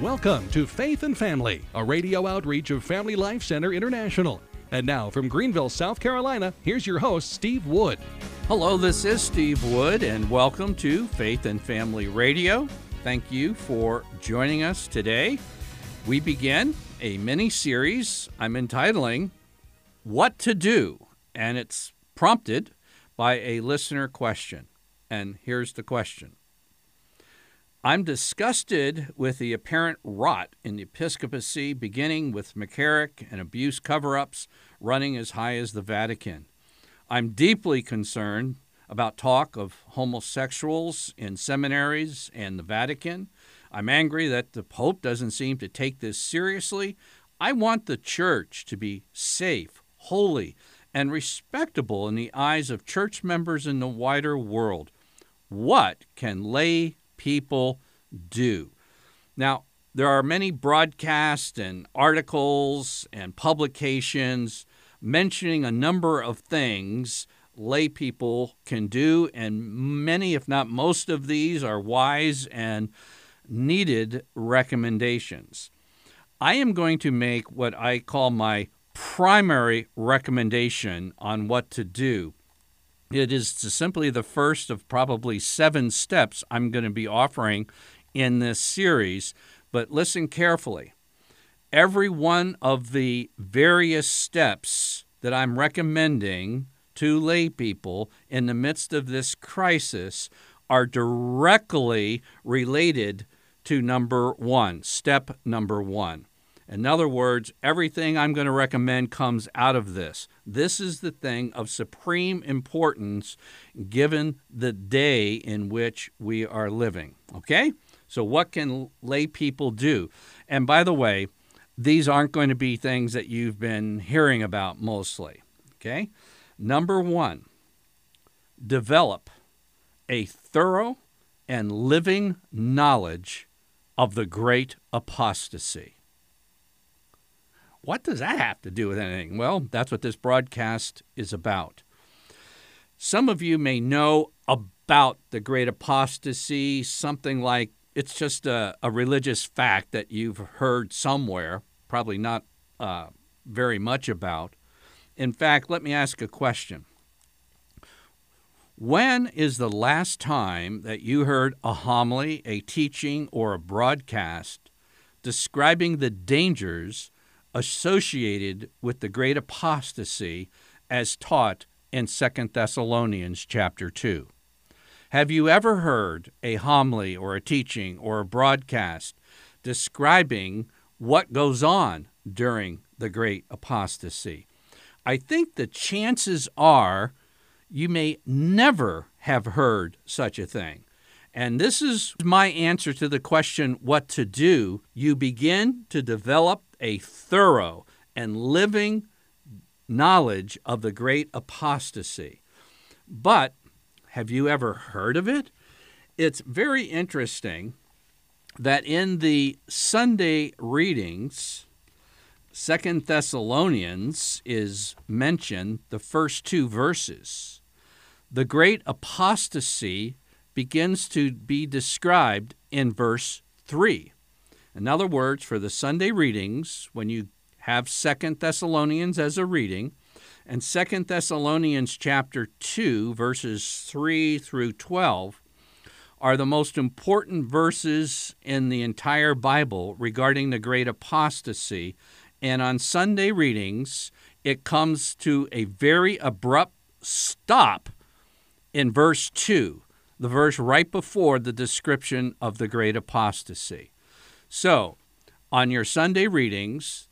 Welcome to Faith and Family, a radio outreach of Family Life Center International. And now from Greenville, South Carolina, here's your host, Steve Wood. Hello, this is Steve Wood, and welcome to Faith and Family Radio. Thank you for joining us today. We begin a mini series I'm entitling What to Do, and it's prompted by a listener question. And here's the question I'm disgusted with the apparent rot in the episcopacy, beginning with McCarrick and abuse cover ups running as high as the Vatican. I'm deeply concerned about talk of homosexuals in seminaries and the Vatican. I'm angry that the Pope doesn't seem to take this seriously. I want the church to be safe, holy, and respectable in the eyes of church members in the wider world. What can lay people do. Now, there are many broadcasts and articles and publications mentioning a number of things lay people can do, and many, if not most of these, are wise and needed recommendations. I am going to make what I call my primary recommendation on what to do it is simply the first of probably seven steps I'm going to be offering in this series, but listen carefully. Every one of the various steps that I'm recommending to lay people in the midst of this crisis are directly related to number one, step number one. In other words, everything I'm going to recommend comes out of this. This is the thing of supreme importance given the day in which we are living. Okay? So, what can lay people do? And by the way, these aren't going to be things that you've been hearing about mostly. Okay? Number one, develop a thorough and living knowledge of the great apostasy. What does that have to do with anything? Well, that's what this broadcast is about. Some of you may know about the great apostasy, something like it's just a, a religious fact that you've heard somewhere, probably not uh, very much about. In fact, let me ask a question. When is the last time that you heard a homily, a teaching, or a broadcast describing the dangers associated with the great apostasy as taught in 2 Thessalonians chapter 2. Have you ever heard a homily or a teaching or a broadcast describing what goes on during the great apostasy? I think the chances are you may never have heard such a thing. And this is my answer to the question what to do. You begin to develop a thorough and living knowledge of the great apostasy. But have you ever heard of it? It's very interesting that in the Sunday readings, Second Thessalonians is mentioned the first two verses. The great apostasy begins to be described in verse 3. In other words, for the Sunday readings, when you have Second Thessalonians as a reading, and Second Thessalonians chapter 2 verses 3 through 12 are the most important verses in the entire Bible regarding the great apostasy. And on Sunday readings, it comes to a very abrupt stop in verse 2, the verse right before the description of the great apostasy. So, on your Sunday readings,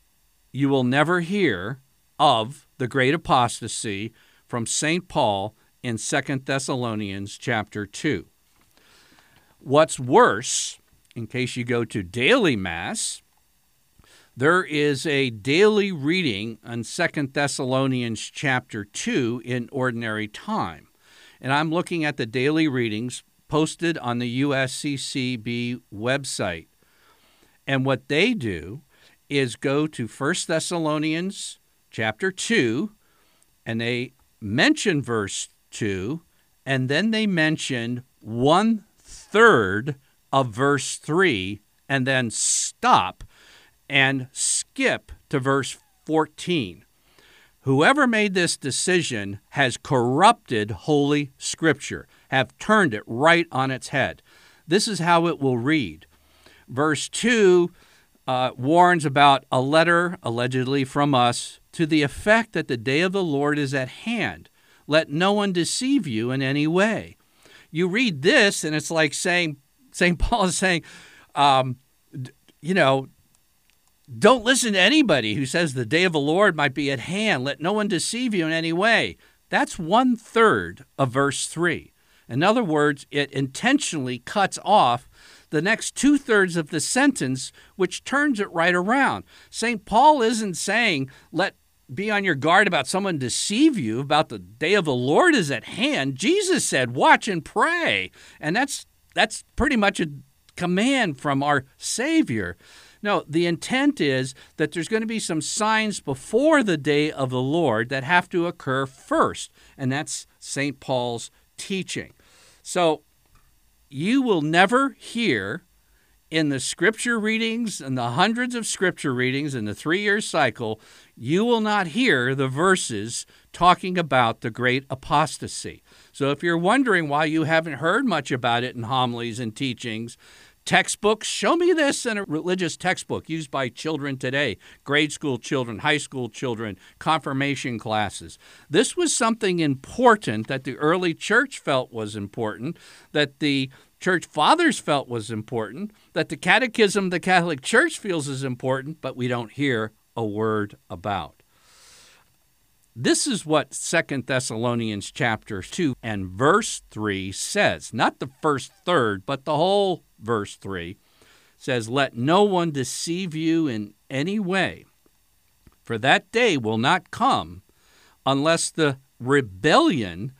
you will never hear of the great apostasy from St. Paul in 2 Thessalonians chapter 2. What's worse, in case you go to daily Mass, there is a daily reading on 2 Thessalonians chapter 2 in ordinary time. And I'm looking at the daily readings posted on the USCCB website. And what they do is go to 1 Thessalonians chapter 2 and they mention verse 2 and then they mention one third of verse 3 and then stop and skip to verse 14. Whoever made this decision has corrupted Holy Scripture, have turned it right on its head. This is how it will read. Verse 2 uh, warns about a letter allegedly from us to the effect that the day of the Lord is at hand. Let no one deceive you in any way. You read this, and it's like saying, St. Paul is saying, um, you know, don't listen to anybody who says the day of the Lord might be at hand. Let no one deceive you in any way. That's one third of verse 3. In other words, it intentionally cuts off the next two thirds of the sentence, which turns it right around. St. Paul isn't saying, let be on your guard about someone deceive you about the day of the Lord is at hand. Jesus said, watch and pray. And that's that's pretty much a command from our Savior. No, the intent is that there's going to be some signs before the day of the Lord that have to occur first, and that's St. Paul's teaching. So you will never hear in the scripture readings and the hundreds of scripture readings in the three year cycle, you will not hear the verses talking about the great apostasy. So if you're wondering why you haven't heard much about it in homilies and teachings, textbooks. Show me this in a religious textbook used by children today, grade school children, high school children, confirmation classes. This was something important that the early church felt was important, that the church fathers felt was important, that the catechism the Catholic Church feels is important, but we don't hear a word about. This is what Second Thessalonians chapter 2 and verse 3 says. Not the first third, but the whole verse 3 says, Let no one deceive you in any way, for that day will not come unless the rebellion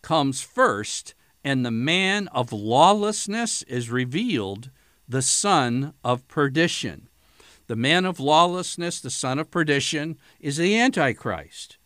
comes first and the man of lawlessness is revealed, the son of perdition. The man of lawlessness, the son of perdition, is the Antichrist.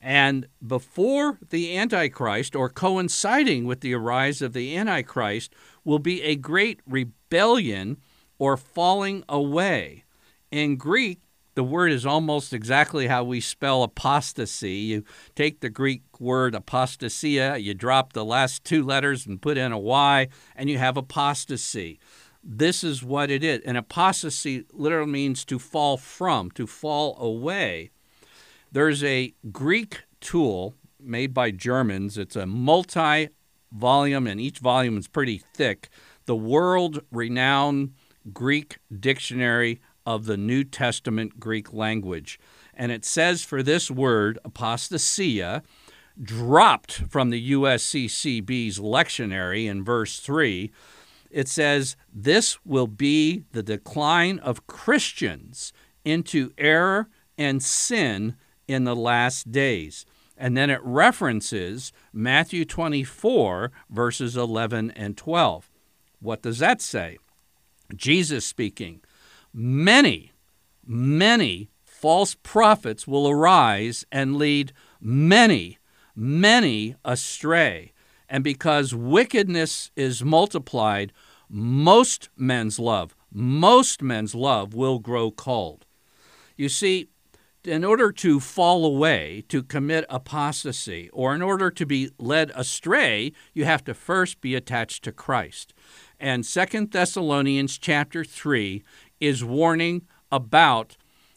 And before the Antichrist, or coinciding with the arise of the Antichrist, will be a great rebellion or falling away. In Greek, the word is almost exactly how we spell apostasy. You take the Greek word apostasia, you drop the last two letters and put in a Y, and you have apostasy. This is what it is. An apostasy literally means to fall from, to fall away. There's a Greek tool made by Germans. It's a multi volume, and each volume is pretty thick, the world renowned Greek dictionary of the New Testament Greek language. And it says for this word, apostasia, dropped from the USCCB's lectionary in verse 3, it says, This will be the decline of Christians into error and sin in the last days. And then it references Matthew 24, verses 11 and 12. What does that say? Jesus speaking, Many, many false prophets will arise and lead many, many astray. And because wickedness is multiplied, most men's love, most men's love will grow cold. You see, in order to fall away, to commit apostasy, or in order to be led astray, you have to first be attached to Christ. And Second Thessalonians chapter 3 is warning about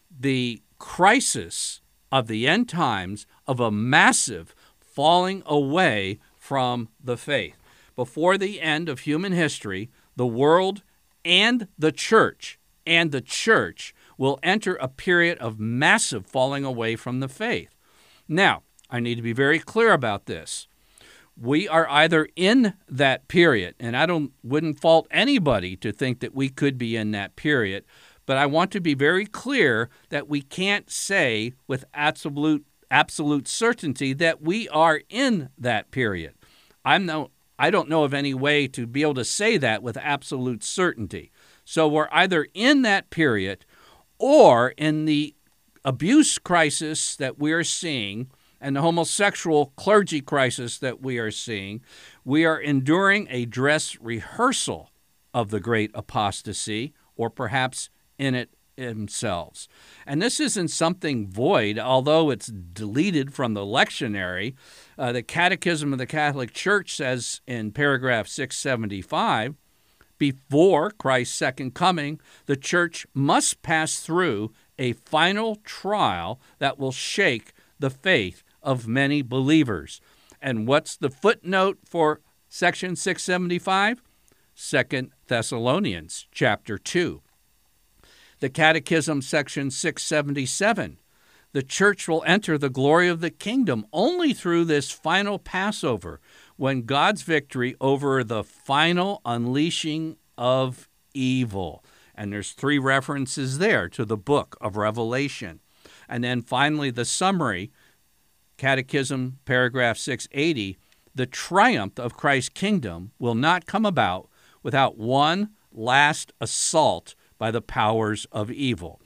the crisis of the end times of a massive falling away from the faith. Before the end of human history, the world and the church and the church will enter a period of massive falling away from the faith. Now, I need to be very clear about this. We are either in that period, and I don't wouldn't fault anybody to think that we could be in that period, but I want to be very clear that we can't say with absolute absolute certainty that we are in that period. I'm no I don't know of any way to be able to say that with absolute certainty. So we're either in that period or in the abuse crisis that we are seeing and the homosexual clergy crisis that we are seeing, we are enduring a dress rehearsal of the great apostasy, or perhaps in it themselves. And this isn't something void, although it's deleted from the lectionary. Uh, the Catechism of the Catholic Church says in paragraph 675 before Christ's second coming, the church must pass through a final trial that will shake the faith of many believers. And what's the footnote for section 675? Second Thessalonians chapter 2 the Catechism, section 677. The church will enter the glory of the kingdom only through this final Passover, when God's victory over the final unleashing of evil. And there's three references there to the book of Revelation. And then finally, the summary Catechism, paragraph 680 the triumph of Christ's kingdom will not come about without one last assault by the powers of evil.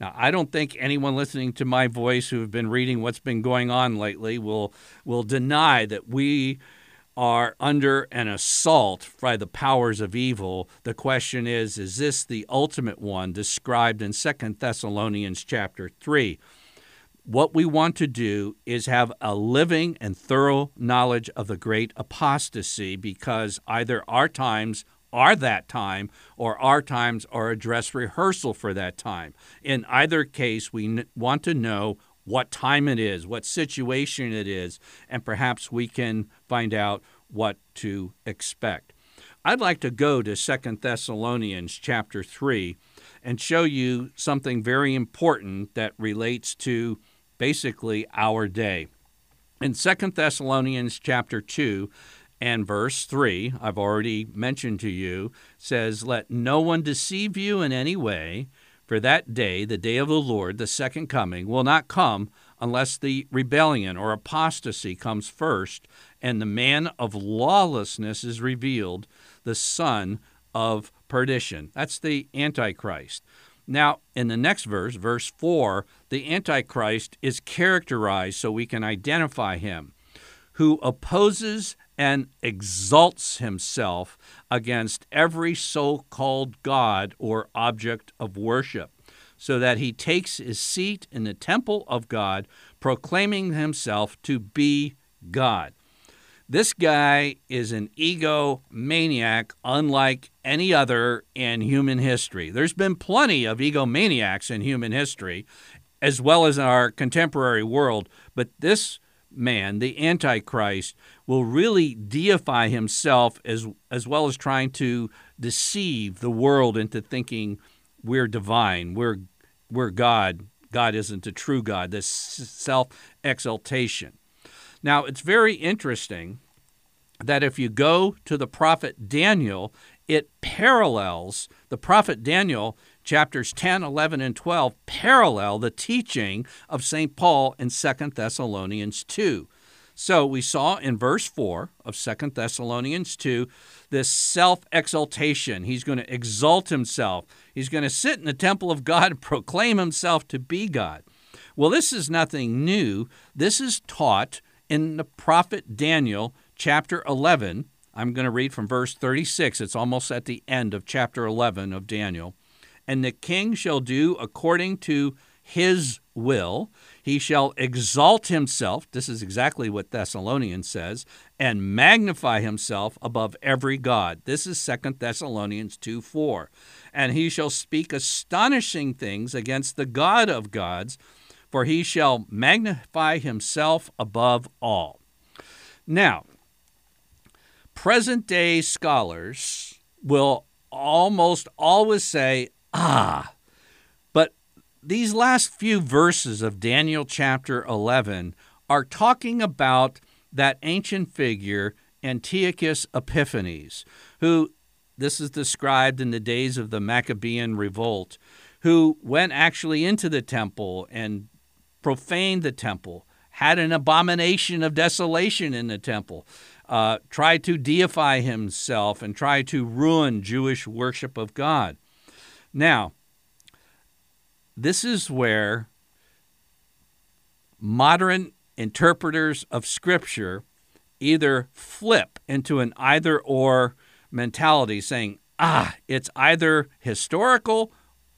Now, I don't think anyone listening to my voice who have been reading what's been going on lately will will deny that we are under an assault by the powers of evil. The question is, is this the ultimate one described in 2 Thessalonians chapter 3? What we want to do is have a living and thorough knowledge of the great apostasy because either our times are that time or our times are a dress rehearsal for that time. In either case, we want to know what time it is, what situation it is, and perhaps we can find out what to expect. I'd like to go to Second Thessalonians chapter 3 and show you something very important that relates to basically our day. In Second Thessalonians chapter 2, and verse 3, I've already mentioned to you, says, Let no one deceive you in any way, for that day, the day of the Lord, the second coming, will not come unless the rebellion or apostasy comes first, and the man of lawlessness is revealed, the son of perdition. That's the Antichrist. Now, in the next verse, verse 4, the Antichrist is characterized so we can identify him, who opposes and exalts himself against every so called God or object of worship, so that he takes his seat in the temple of God, proclaiming himself to be God. This guy is an egomaniac unlike any other in human history. There's been plenty of egomaniacs in human history, as well as in our contemporary world, but this man, the Antichrist, will really deify himself as, as well as trying to deceive the world into thinking we're divine, we're, we're God. God isn't a true God, this self exaltation. Now, it's very interesting that if you go to the prophet Daniel, it parallels the prophet Daniel chapters 10, 11, and 12 parallel the teaching of St. Paul in 2 Thessalonians 2. So we saw in verse 4 of 2 Thessalonians 2 this self exaltation. He's going to exalt himself. He's going to sit in the temple of God and proclaim himself to be God. Well, this is nothing new. This is taught in the prophet Daniel, chapter 11. I'm going to read from verse 36. It's almost at the end of chapter 11 of Daniel. And the king shall do according to his will. He shall exalt himself, this is exactly what Thessalonians says, and magnify himself above every God. This is 2 Thessalonians 2 4. And he shall speak astonishing things against the God of gods, for he shall magnify himself above all. Now, present day scholars will almost always say, ah, But these last few verses of Daniel chapter 11 are talking about that ancient figure, Antiochus Epiphanes, who this is described in the days of the Maccabean revolt, who went actually into the temple and profaned the temple, had an abomination of desolation in the temple, uh, tried to deify himself, and tried to ruin Jewish worship of God. Now, this is where modern interpreters of Scripture either flip into an either or mentality, saying ah, it's either historical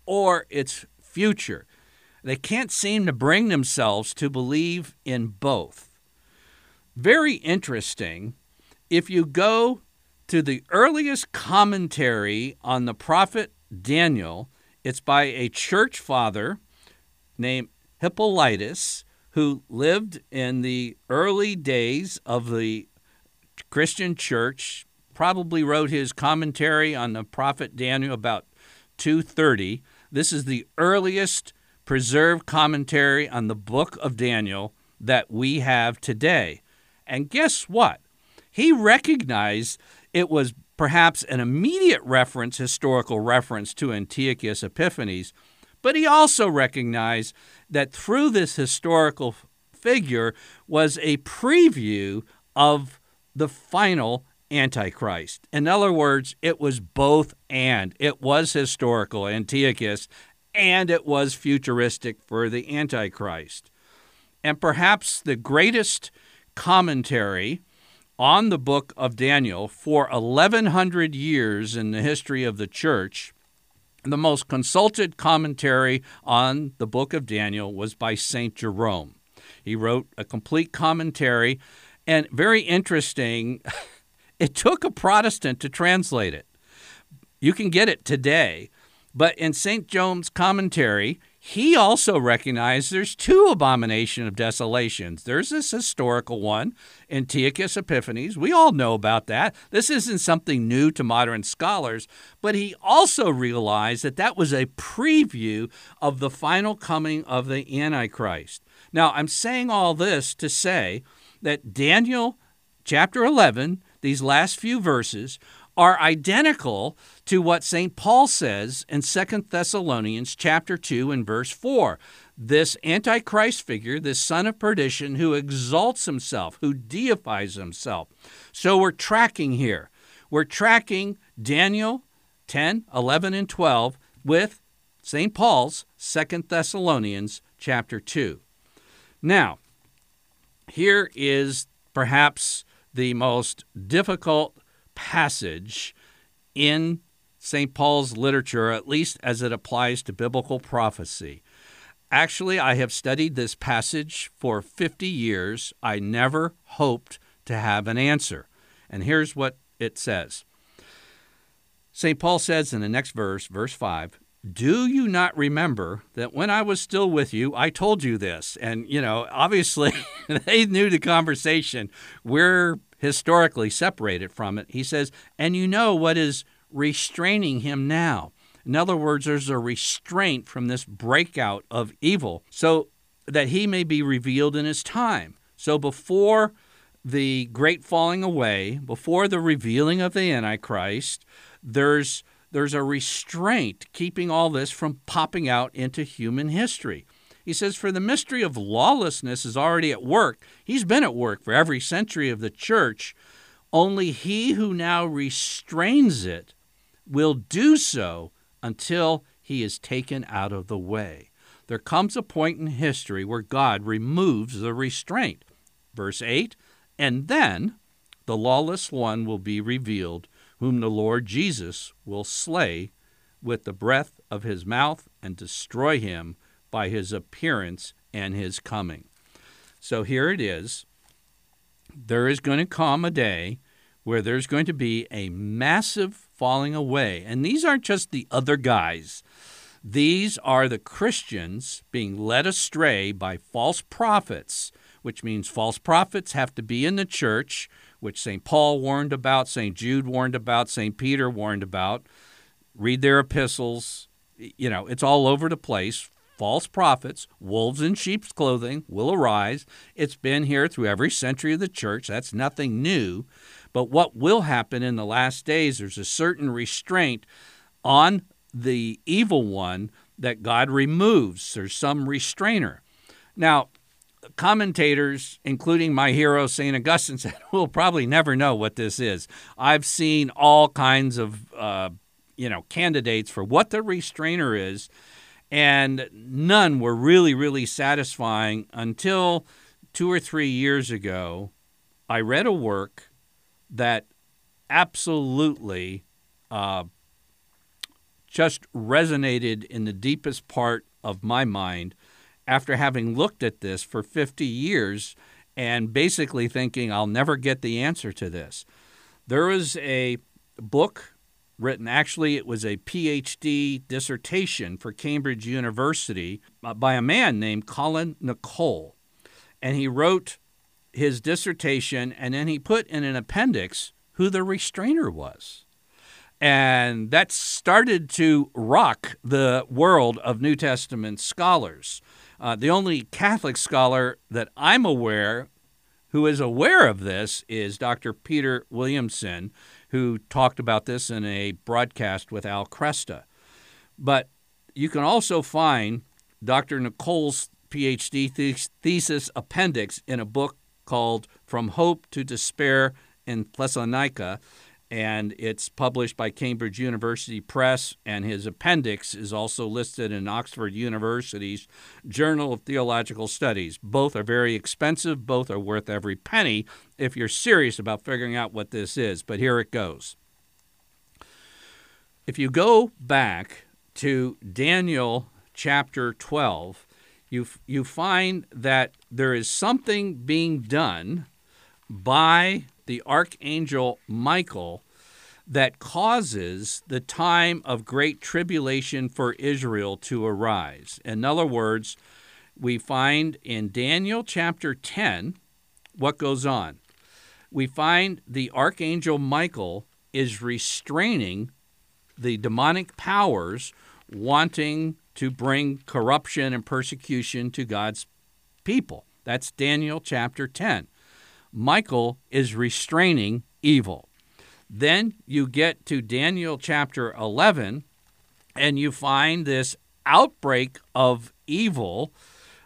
or it's future. They can't seem to bring themselves to believe in both. Very interesting. If you go to the earliest commentary on the prophet Daniel, it's by a church father named Hippolytus, who lived in the early days of the Christian church, probably wrote his commentary on the prophet Daniel about 230. This is the earliest preserved commentary on the book of Daniel that we have today. And guess what? He recognized it was perhaps an immediate reference, historical reference to Antiochus Epiphanes, but he also recognized that through this historical figure was a preview of the final Antichrist. In other words, it was both and. It was historical, Antiochus, and it was futuristic for the Antichrist. And perhaps the greatest commentary on the book of Daniel for 1100 years in the history of the church. The most consulted commentary on the book of Daniel was by St. Jerome. He wrote a complete commentary, and very interesting, it took a Protestant to translate it. You can get it today, but in St. Jerome's commentary, he also recognized there's two abomination of desolations. There's this historical one, Antiochus Epiphanes. We all know about that. This isn't something new to modern scholars, but he also realized that that was a preview of the final coming of the Antichrist. Now, I'm saying all this to say that Daniel chapter 11, these last few verses, are identical to what St. Paul says in 2 Thessalonians chapter 2 and verse 4. This antichrist figure, this son of perdition who exalts himself, who deifies himself. So we're tracking here. We're tracking Daniel 10, 11 and 12 with St. Paul's 2 Thessalonians chapter 2. Now, here is perhaps the most difficult passage in St. Paul's literature, at least as it applies to biblical prophecy. Actually, I have studied this passage for 50 years. I never hoped to have an answer. And here's what it says St. Paul says in the next verse, verse 5, do you not remember that when I was still with you, I told you this? And, you know, obviously they knew the conversation. We're historically separated from it. He says, and you know what is restraining him now. In other words, there's a restraint from this breakout of evil so that he may be revealed in his time. So before the great falling away, before the revealing of the Antichrist, there's there's a restraint keeping all this from popping out into human history. He says, For the mystery of lawlessness is already at work. He's been at work for every century of the church. Only he who now restrains it will do so until he is taken out of the way. There comes a point in history where God removes the restraint. Verse 8 And then the lawless one will be revealed, whom the Lord Jesus will slay with the breath of his mouth and destroy him by his appearance and his coming. So here it is. There is going to come a day where there's going to be a massive falling away. And these aren't just the other guys, these are the Christians being led astray by false prophets, which means false prophets have to be in the church, which St. Paul warned about, St. Jude warned about, St. Peter warned about. Read their epistles. You know, it's all over the place false prophets, wolves in sheep's clothing, will arise. It's been here through every century of the church. That's nothing new. But what will happen in the last days, there's a certain restraint on the evil one that God removes. There's some restrainer. Now, commentators, including my hero, St. Augustine, said, we'll probably never know what this is. I've seen all kinds of, uh, you know, candidates for what the restrainer is and none were really, really satisfying until two or three years ago. I read a work that absolutely uh, just resonated in the deepest part of my mind after having looked at this for 50 years and basically thinking I'll never get the answer to this. There was a book written, actually, it was a PhD dissertation for Cambridge University uh, by a man named Colin Nicholl. And he wrote his dissertation and then he put in an appendix who the restrainer was. And that started to rock the world of New Testament scholars. Uh, the only Catholic scholar that I'm aware who is aware of this is Dr. Peter Williamson, who talked about this in a broadcast with Al Kresta. But you can also find Dr. Nicholl's PhD thesis appendix in a book called From Hope to Despair in Thessalonica, and it's published by Cambridge University Press, and his appendix is also listed in Oxford University's Journal of Theological Studies. Both are very expensive, both are worth every penny if you're serious about figuring out what this is, but here it goes. If you go back to Daniel chapter 12, you, you find that there is something being done by the archangel Michael that causes the time of great tribulation for Israel to arise. In other words, we find in Daniel chapter 10 what goes on. We find the archangel Michael is restraining the demonic powers wanting to bring corruption and persecution to God's people. That's Daniel chapter 10. Michael is restraining evil. Then you get to Daniel chapter 11, and you find this outbreak of evil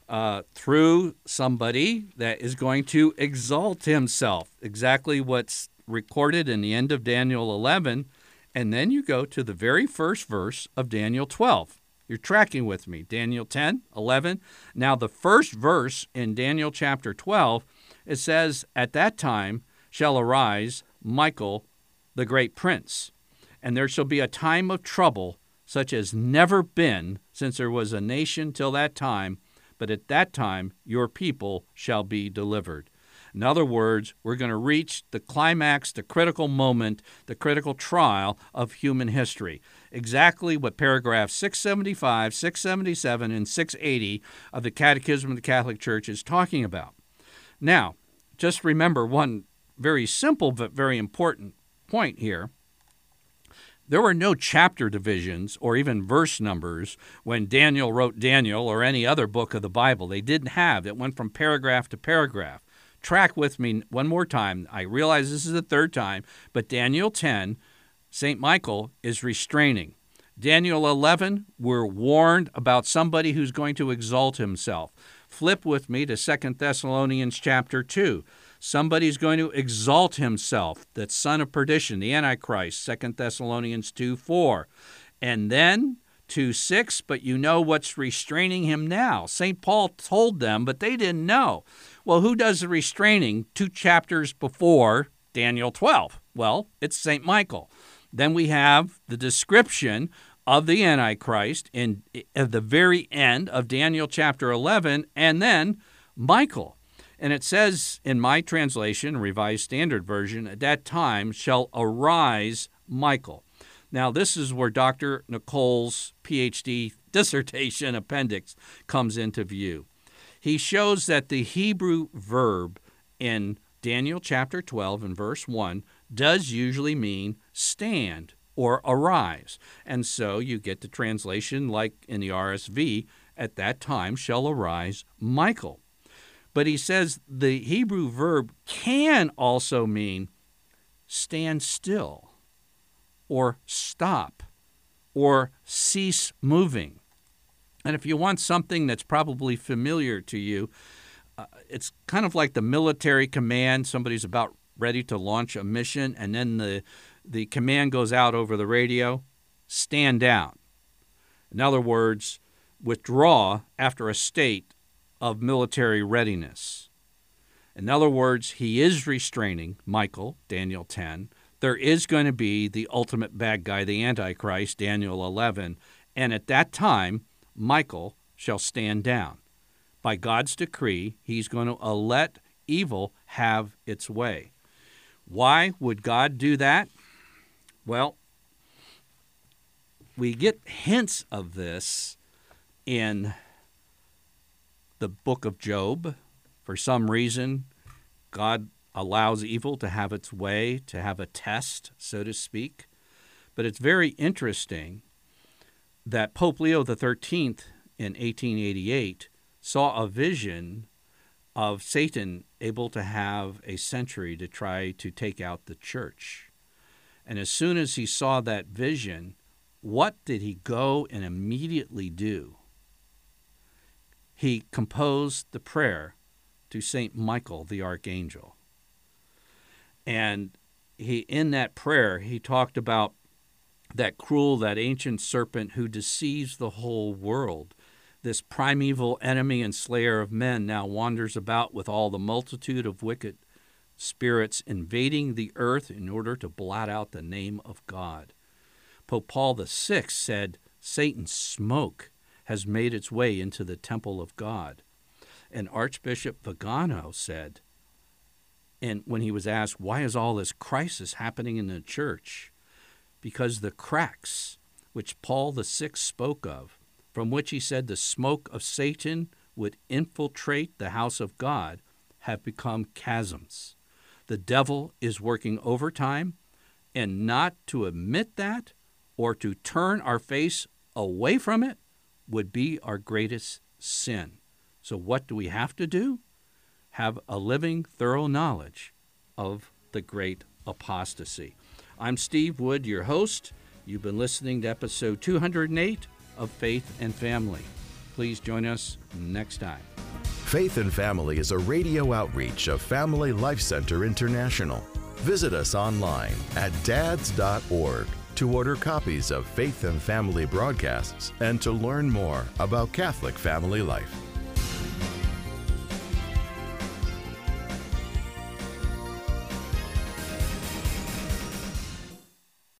uh, through somebody that is going to exalt himself. Exactly what's recorded in the end of Daniel 11. And then you go to the very first verse of Daniel 12. You're tracking with me. Daniel 10, 11. Now, the first verse in Daniel chapter 12 it says, At that time shall arise Michael, the great prince, and there shall be a time of trouble such as never been since there was a nation till that time, but at that time your people shall be delivered. In other words, we're going to reach the climax, the critical moment, the critical trial of human history. Exactly what paragraphs 675, 677, and 680 of the Catechism of the Catholic Church is talking about. Now, just remember one very simple but very important point here. There were no chapter divisions or even verse numbers when Daniel wrote Daniel or any other book of the Bible. They didn't have. It went from paragraph to paragraph. Track with me one more time. I realize this is the third time, but Daniel 10, St. Michael is restraining. Daniel 11, we're warned about somebody who's going to exalt himself. Flip with me to Second Thessalonians chapter 2. Somebody's going to exalt himself, that son of perdition, the Antichrist, Second Thessalonians 2 4. And then 2 6, but you know what's restraining him now. St. Paul told them, but they didn't know. Well, who does the restraining two chapters before Daniel 12? Well, it's St. Michael. Then we have the description of the Antichrist in at the very end of Daniel chapter 11, and then Michael. And it says in my translation, Revised Standard Version, at that time shall arise Michael. Now, this is where Dr. Nicholl's PhD dissertation appendix comes into view. He shows that the Hebrew verb in Daniel chapter 12 and verse 1 does usually mean stand or arise. And so you get the translation like in the RSV, at that time shall arise Michael. But he says the Hebrew verb can also mean stand still or stop or cease moving. And if you want something that's probably familiar to you, uh, it's kind of like the military command. Somebody's about ready to launch a mission, and then the the command goes out over the radio stand down. In other words, withdraw after a state of military readiness. In other words, he is restraining Michael, Daniel 10, there is going to be the ultimate bad guy, the Antichrist, Daniel 11. And at that time, Michael shall stand down. By God's decree, he's going to let evil have its way. Why would God do that? Well, we get hints of this in the book of Job. For some reason, God allows evil to have its way, to have a test, so to speak. But it's very interesting that Pope Leo XIII in 1888 saw a vision of Satan able to have a century to try to take out the church. And as soon as he saw that vision, what did he go and immediately do? He composed the prayer to St. Michael the Archangel. And he in that prayer he talked about that cruel, that ancient serpent who deceives the whole world. This primeval enemy and slayer of men now wanders about with all the multitude of wicked spirits invading the earth in order to blot out the name of God. Pope Paul VI said, Satan's smoke has made its way into the temple of God. And Archbishop Vigano said, and when he was asked, why is all this crisis happening in the church? Because the cracks which Paul VI spoke of, from which he said the smoke of Satan would infiltrate the house of God, have become chasms. The devil is working overtime, and not to admit that or to turn our face away from it would be our greatest sin. So, what do we have to do? Have a living, thorough knowledge of the great apostasy. I'm Steve Wood, your host. You've been listening to episode 208 of Faith and Family. Please join us next time. Faith and Family is a radio outreach of Family Life Center International. Visit us online at dads.org to order copies of Faith and Family broadcasts and to learn more about Catholic family life.